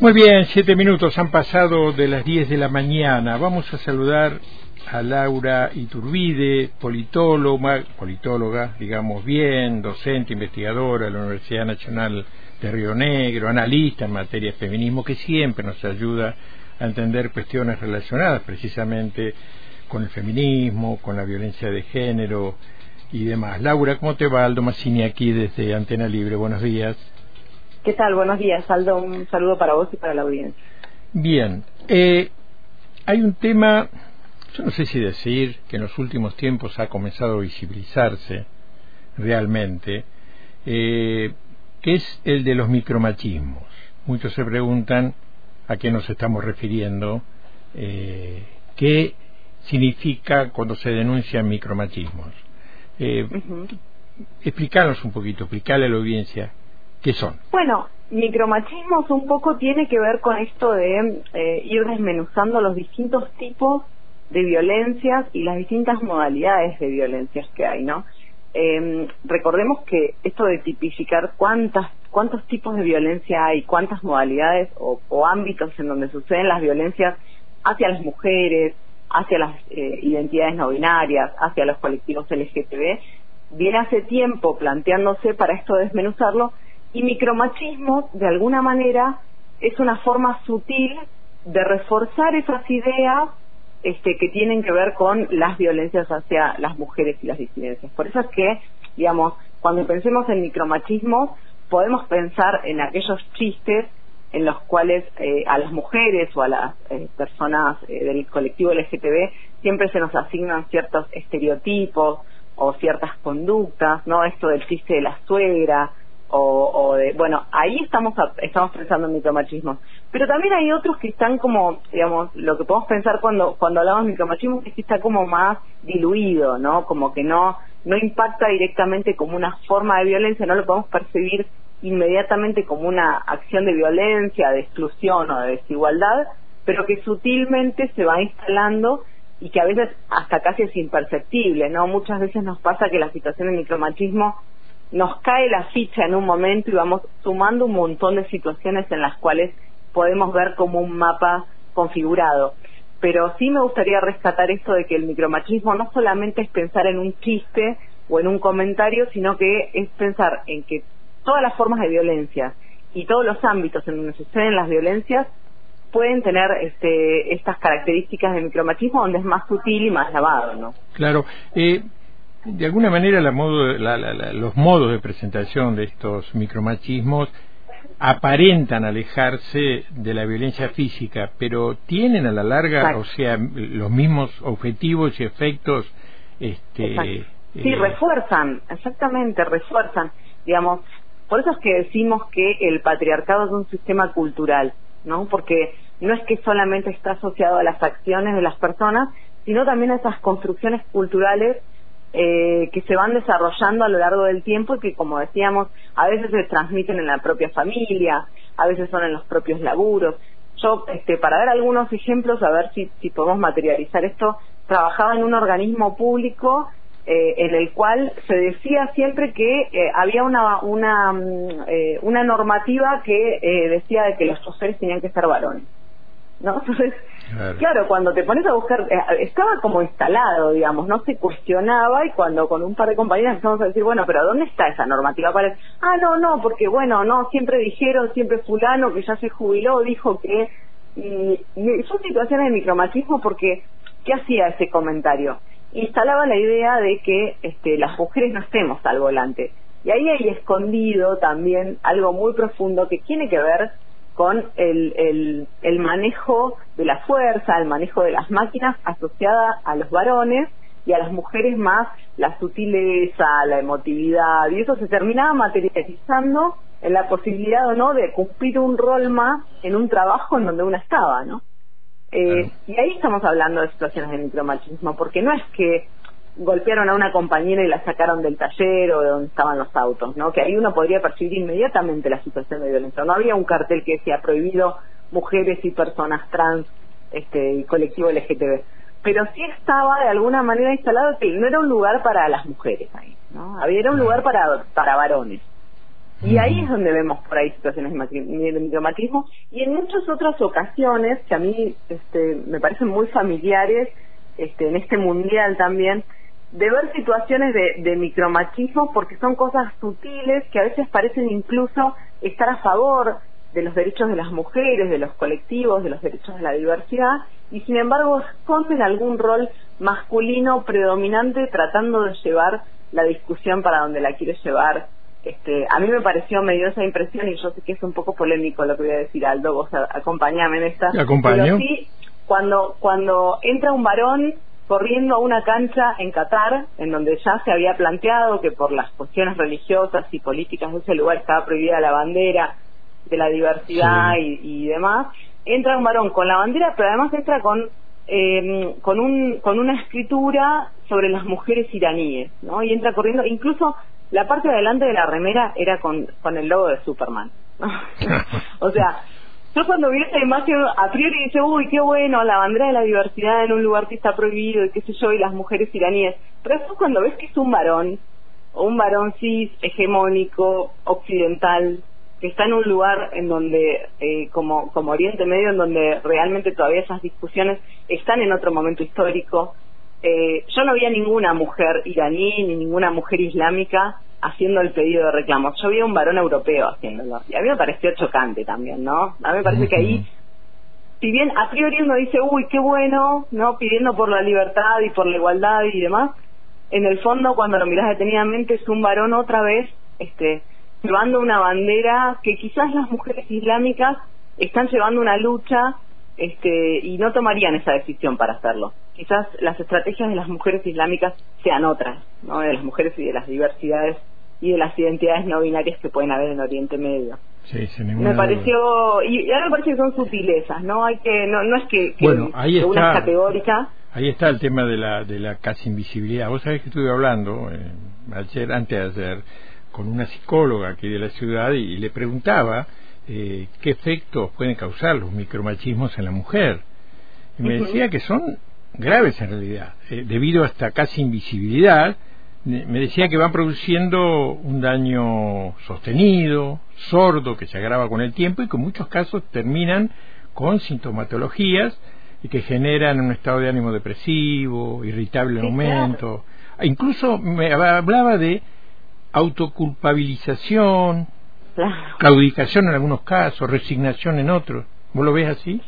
Muy bien, siete minutos han pasado de las diez de la mañana. Vamos a saludar a Laura Iturbide, politóloga, politóloga, digamos bien, docente, investigadora de la Universidad Nacional de Río Negro, analista en materia de feminismo, que siempre nos ayuda a entender cuestiones relacionadas precisamente con el feminismo, con la violencia de género y demás. Laura, ¿cómo te va? Aldo Massini aquí desde Antena Libre. Buenos días. ¿Qué tal? Buenos días, Aldo. Un saludo para vos y para la audiencia. Bien. Eh, hay un tema, yo no sé si decir que en los últimos tiempos ha comenzado a visibilizarse realmente, eh, que es el de los micromachismos. Muchos se preguntan a qué nos estamos refiriendo, eh, qué significa cuando se denuncian micromachismos. Eh, Explicarnos un poquito, explicarle a la audiencia ¿Qué son? Bueno, micromachismos un poco tiene que ver con esto de eh, ir desmenuzando los distintos tipos de violencias y las distintas modalidades de violencias que hay, ¿no? Eh, recordemos que esto de tipificar cuántas, cuántos tipos de violencia hay, cuántas modalidades o, ámbitos en donde suceden las violencias hacia las mujeres, hacia las eh, identidades no binarias, hacia los colectivos LGTB, viene hace tiempo planteándose para esto desmenuzarlo y micromachismo, de alguna manera, es una forma sutil de reforzar esas ideas este, que tienen que ver con las violencias hacia las mujeres y las disidencias. Por eso es que, digamos, cuando pensemos en micromachismo, podemos pensar en aquellos chistes en los cuales eh, a las mujeres o a las eh, personas eh, del colectivo LGTB siempre se nos asignan ciertos estereotipos o ciertas conductas, ¿no? Esto del chiste de la suegra, o, de, bueno, ahí estamos estamos pensando en micromachismo. Pero también hay otros que están como, digamos, lo que podemos pensar cuando cuando hablamos de micromachismo es que está como más diluido, ¿no? Como que no no impacta directamente como una forma de violencia, no lo podemos percibir inmediatamente como una acción de violencia, de exclusión o de desigualdad, pero que sutilmente se va instalando y que a veces hasta casi es imperceptible, ¿no? Muchas veces nos pasa que la situación de micromachismo nos cae la ficha en un momento y vamos sumando un montón de situaciones en las cuales podemos ver como un mapa configurado. Pero sí me gustaría rescatar esto de que el micromachismo no solamente es pensar en un chiste o en un comentario, sino que es pensar en que todas las formas de violencia y todos los ámbitos en donde suceden las violencias pueden tener este, estas características de micromachismo donde es más sutil y más lavado, ¿no? Claro. Eh, de alguna manera los modos de presentación de estos micromachismos aparentan alejarse de la violencia física, pero tienen a la larga, o sea, los mismos objetivos y efectos. Este, sí, eh, refuerzan, exactamente, refuerzan. Digamos, por eso es que decimos que el patriarcado es un sistema cultural, ¿no? Porque no es que solamente está asociado a las acciones de las personas, sino también a esas construcciones culturales eh, que se van desarrollando a lo largo del tiempo y que, como decíamos, a veces se transmiten en la propia familia, a veces son en los propios laburos. Yo, este, para dar algunos ejemplos, a ver si, si podemos materializar esto, trabajaba en un organismo público eh, en el cual se decía siempre que eh, había una una, mm, eh, una normativa que decía de que los choferes tenían que ser varones. ¿No? Entonces, claro. cuando te pones a buscar, eh, estaba como instalado, digamos, no se cuestionaba y cuando con un par de compañeras empezamos a decir, bueno, pero ¿dónde está esa normativa? Para... Ah, no, no, porque bueno, no, siempre dijeron, siempre fulano que ya se jubiló, dijo que... Y, son situaciones de micromachismo porque, ¿qué hacía ese comentario? Instalaba la idea de que este, las mujeres no estemos al volante. Y ahí hay escondido también algo muy profundo que tiene que ver con el, el, manejo de la fuerza, el manejo de las máquinas asociada a los varones y a las mujeres más la sutileza, la emotividad, y eso se terminaba materializando en la posibilidad o no de cumplir un rol más en un trabajo en donde uno estaba, ¿no? Eh, y ahí estamos hablando de situaciones de micromachismo, porque no es que golpearon a una compañera y la sacaron del taller o de donde estaban los autos, ¿no? Que ahí uno podría percibir inmediatamente la situación de violencia. No había un cartel que decía prohibido mujeres y personas trans este, y colectivo LGTB. Pero sí estaba de alguna manera instalado que no era un lugar para las mujeres ahí, ¿no? Había, un lugar para, para varones. Y ahí es donde vemos por ahí situaciones de micromachismo y en muchas otras ocasiones que a mí este, me parecen muy familiares este, en este mundial también, de ver situaciones de, de micromachismo porque son cosas sutiles que a veces parecen incluso estar a favor de los derechos de las mujeres, de los colectivos, de los derechos de la diversidad, y sin embargo esconden algún rol masculino predominante tratando de llevar la discusión para donde la quiere llevar. Este, a mí me pareció, me dio esa impresión y yo sé que es un poco polémico lo que voy a decir, Aldo, vos acompañame en esta. Pero sí, cuando, cuando entra un varón corriendo a una cancha en Qatar, en donde ya se había planteado que por las cuestiones religiosas y políticas de ese lugar estaba prohibida la bandera, de la diversidad y, demás, entra un varón con la bandera, pero además entra con eh, con un con una escritura sobre las mujeres iraníes, ¿no? Y entra corriendo, incluso la parte de adelante de la remera era con con el logo de Superman. o sea, yo cuando vi esa imagen a priori dije, uy, qué bueno, la bandera de la diversidad en un lugar que está prohibido y qué sé yo, y las mujeres iraníes. Pero después cuando ves que es un varón, o un varón cis, hegemónico, occidental, que está en un lugar en donde, eh, como, como Oriente Medio, en donde realmente todavía esas discusiones están en otro momento histórico. Eh, yo no había ninguna mujer iraní ni ninguna mujer islámica haciendo el pedido de reclamos. Yo vi un varón europeo haciéndolo. Y a mí me pareció chocante también, ¿no? A mí me parece que ahí, si bien a priori uno dice, uy, qué bueno, ¿no? Pidiendo por la libertad y por la igualdad y demás, en el fondo, cuando lo miras detenidamente, es un varón otra vez, este, llevando una bandera que quizás las mujeres islámicas están llevando una lucha este, y no tomarían esa decisión para hacerlo. Quizás las estrategias de las mujeres islámicas sean otras, ¿no? de las mujeres y de las diversidades y de las identidades no binarias que pueden haber en Oriente Medio. Sí, me pareció y, ahora me parece que son sutilezas, no hay que no, no es que, bueno, ahí está, categórica. Ahí está el tema de la de la casi invisibilidad. Vos sabés que estuve hablando eh, ayer antes de ayer con una psicóloga aquí de la ciudad y, le preguntaba eh, qué efectos pueden causar los micromachismos en la mujer. Y me decía que son graves en realidad, eh, debido a esta casi invisibilidad, me decía que van produciendo un daño sostenido, sordo, que se agrava con el tiempo y que en muchos casos terminan con sintomatologías y que generan un estado de ánimo depresivo, irritable en aumento. Incluso me hablaba de autoculpabilización, claudicación en algunos casos, resignación en otros. ¿Vos lo ves así?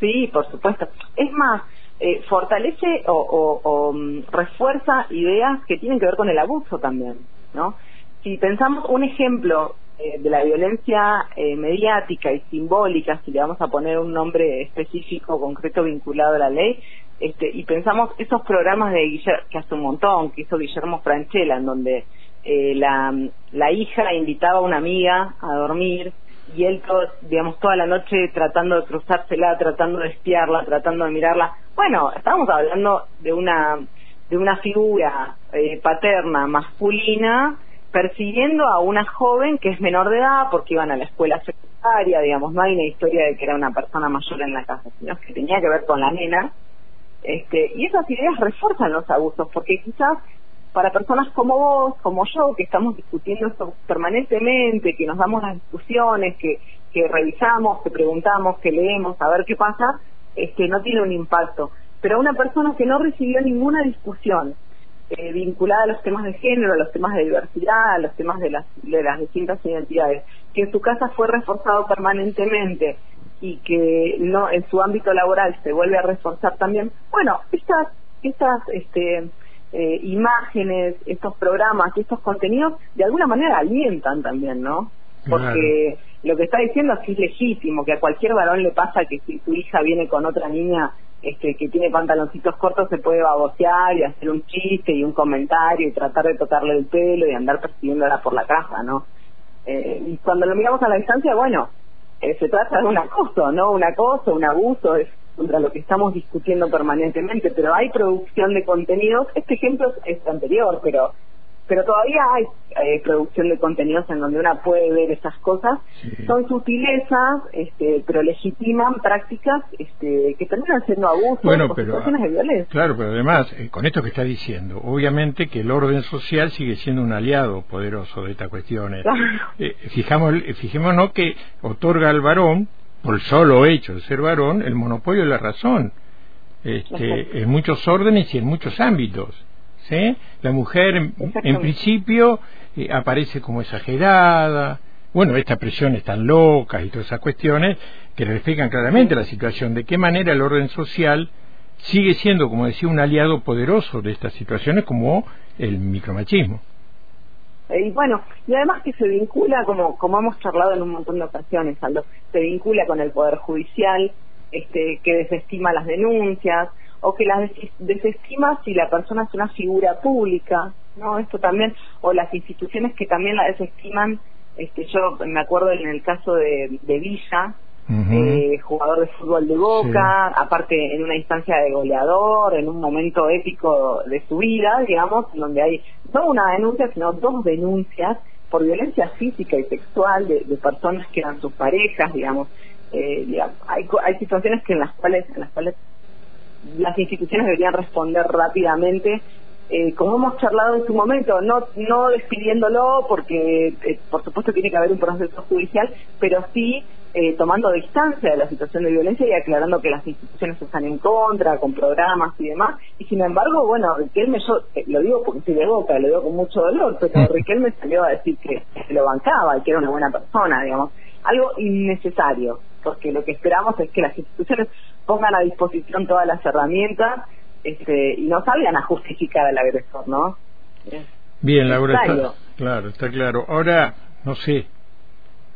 Sí, por supuesto. Es más, eh, fortalece o, mm, refuerza ideas que tienen que ver con el abuso también, ¿no? Si pensamos un ejemplo eh, de la violencia eh, mediática y simbólica, si le vamos a poner un nombre específico, concreto, vinculado a la ley, este, y pensamos esos programas de Guillermo, que hace un montón, que hizo Guillermo Franchella, en donde eh, la, la hija invitaba a una amiga a dormir y él, digamos, toda la noche tratando de cruzársela, tratando de espiarla, tratando de mirarla. Bueno, estábamos hablando de una de una figura eh, paterna masculina persiguiendo a una joven que es menor de edad porque iban a la escuela secundaria, digamos, no hay una historia de que era una persona mayor en la casa, sino que tenía que ver con la nena. Este, y esas ideas refuerzan los abusos porque quizás para personas como vos, como yo, que estamos discutiendo esto permanentemente, que nos damos las discusiones, que, que revisamos, que preguntamos, que leemos, a ver qué pasa, este, no tiene un impacto. Pero una persona que no recibió ninguna discusión eh, vinculada a los temas de género, a los temas de diversidad, a los temas de las, de las distintas identidades, que en su casa fue reforzado permanentemente y que no en su ámbito laboral se vuelve a reforzar también, bueno, estas, estas este, eh, imágenes, estos programas y estos contenidos de alguna manera alientan también, ¿no? Porque lo que está diciendo es que es legítimo, que a cualquier varón le pasa que si su hija viene con otra niña este, que tiene pantaloncitos cortos se puede babosear y hacer un chiste y un comentario y tratar de tocarle el pelo y andar persiguiéndola por la casa, ¿no? Eh, y cuando lo miramos a la distancia, bueno, eh, se trata de un acoso, ¿no? Un acoso, un abuso, es contra lo que estamos discutiendo permanentemente, pero hay producción de contenidos. Este ejemplo es anterior, pero pero todavía hay eh, producción de contenidos en donde una puede ver esas cosas. Son sutilezas, este, pero legitiman prácticas este, que terminan siendo abusos bueno, pero, situaciones de violencia. Claro, pero además, eh, con esto que está diciendo, obviamente que el orden social sigue siendo un aliado poderoso de estas cuestiones. Eh, fijamos, fijémonos que otorga al varón, por el solo hecho de ser varón, el monopolio de la razón. Este, en muchos órdenes y en muchos ámbitos. ¿sí? La mujer, en, principio, eh, aparece como exagerada. Bueno, estas presiones tan locas y todas esas cuestiones que reflejan claramente la situación. De qué manera el orden social sigue siendo, como decía, un aliado poderoso de estas situaciones como el micromachismo. Y bueno, y además que se vincula, como, como hemos charlado en un montón de ocasiones, se vincula con el Poder Judicial, este, que desestima las denuncias, o que las desestima si la persona es una figura pública, ¿no? Esto también, o las instituciones que también la desestiman, este, yo me acuerdo en el caso de, Villa, eh, jugador de fútbol de Boca, aparte en una instancia de goleador, en un momento épico de su vida, digamos, donde hay no una denuncia, sino dos denuncias por violencia física y sexual de, personas que eran sus parejas, digamos. Eh, hay, hay situaciones que en las cuales en las cuales las instituciones deberían responder rápidamente, eh, como hemos charlado en su momento, no, no despidiéndolo, porque eh, por supuesto tiene que haber un proceso judicial, pero sí eh, tomando distancia de la situación de violencia y aclarando que las instituciones están en contra, con programas y demás. Y sin embargo, bueno, Riquelme, yo lo digo porque estoy de boca, lo digo con mucho dolor, pero Riquelme salió a decir que se lo bancaba y que era una buena persona, digamos. Algo innecesario, porque lo que esperamos es que las instituciones pongan a disposición todas las herramientas este, y no salgan a justificar al agresor, ¿no? Bien, Laura, está, claro, está claro. Ahora, no sé,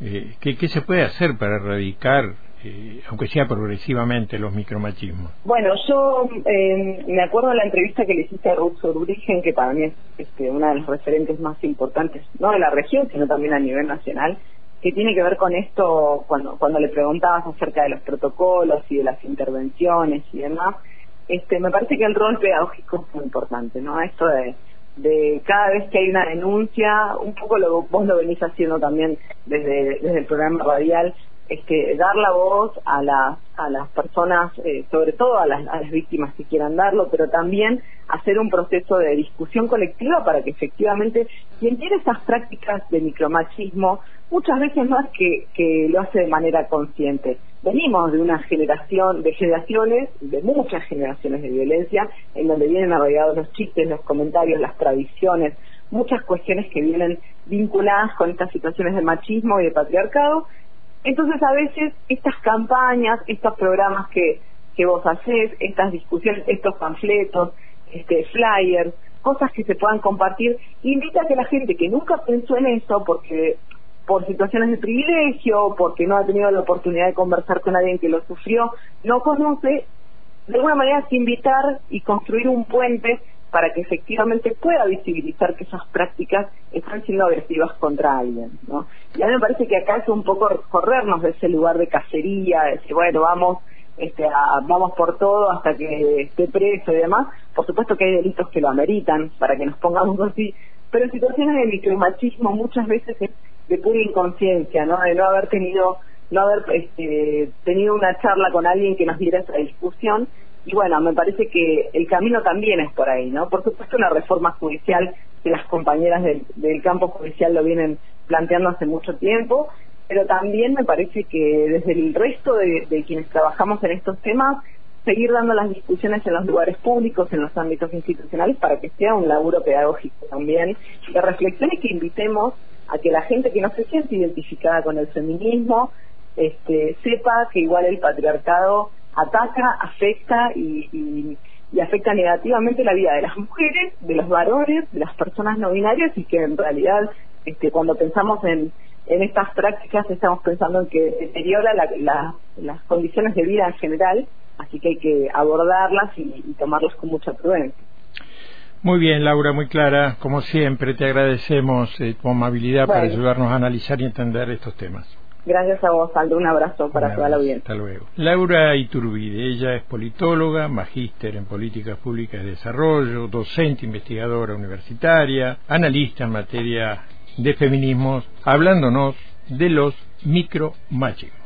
eh, ¿qué, ¿qué, se puede hacer para erradicar, eh, aunque sea progresivamente, los micromachismos? Bueno, yo eh, me acuerdo de la entrevista que le hiciste a Ruth Origen, que para mí es este, una de las referentes más importantes, no de la región, sino también a nivel nacional, que tiene que ver con esto cuando cuando le preguntabas acerca de los protocolos y de las intervenciones y demás este me parece que el rol pedagógico es muy importante no esto de de cada vez que hay una denuncia un poco lo vos lo venís haciendo también desde desde el programa radial este dar la voz a las a las personas eh, sobre todo a las, a las víctimas que quieran darlo pero también hacer un proceso de discusión colectiva para que efectivamente quien tiene esas prácticas de micromachismo muchas veces más que, que lo hace de manera consciente. Venimos de una generación, de generaciones, de muchas generaciones de violencia, en donde vienen arraigados los chistes, los comentarios, las tradiciones, muchas cuestiones que vienen vinculadas con estas situaciones de machismo y de patriarcado. Entonces a veces estas campañas, estos programas que, que vos hacés, estas discusiones, estos panfletos, este, flyers, cosas que se puedan compartir, invita a que la gente que nunca pensó en eso, porque por situaciones de privilegio, porque no ha tenido la oportunidad de conversar con alguien que lo sufrió, no conoce, de alguna manera es invitar y construir un puente para que efectivamente pueda visibilizar que esas prácticas están siendo agresivas contra alguien, ¿no? Y a mí me parece que acá es un poco corrernos de ese lugar de cacería, de decir, bueno, vamos, este, vamos por todo hasta que esté preso y demás. Por supuesto que hay delitos que lo ameritan para que nos pongamos así, pero en situaciones de micromachismo muchas veces es de pura inconsciencia, ¿no? De no haber tenido no haber este, tenido una charla con alguien que nos diera esa discusión y bueno, me parece que el camino también es por ahí, ¿no? Por supuesto una reforma judicial que las compañeras del, campo judicial lo vienen planteando hace mucho tiempo, pero también me parece que desde el resto de, quienes trabajamos en estos temas seguir dando las discusiones en los lugares públicos, en los ámbitos institucionales, para que sea un laburo pedagógico también, de reflexión y que invitemos a que la gente que no se siente identificada con el feminismo este, sepa que igual el patriarcado ataca, afecta y, afecta negativamente la vida de las mujeres, de los varones, de las personas no binarias y que en realidad este, cuando pensamos en, en estas prácticas estamos pensando en que deteriora las condiciones de vida en general, así que hay que abordarlas y, y tomarlas con mucha prudencia. Muy bien, Laura, muy clara. Como siempre, te agradecemos eh, tu amabilidad para ayudarnos a analizar y entender estos temas. Gracias a vos, Aldo. Un abrazo para toda la audiencia. Hasta luego. Laura Iturbide, ella es politóloga, magíster en políticas públicas de desarrollo, docente investigadora universitaria, analista en materia de feminismos, hablándonos de los micromachismos.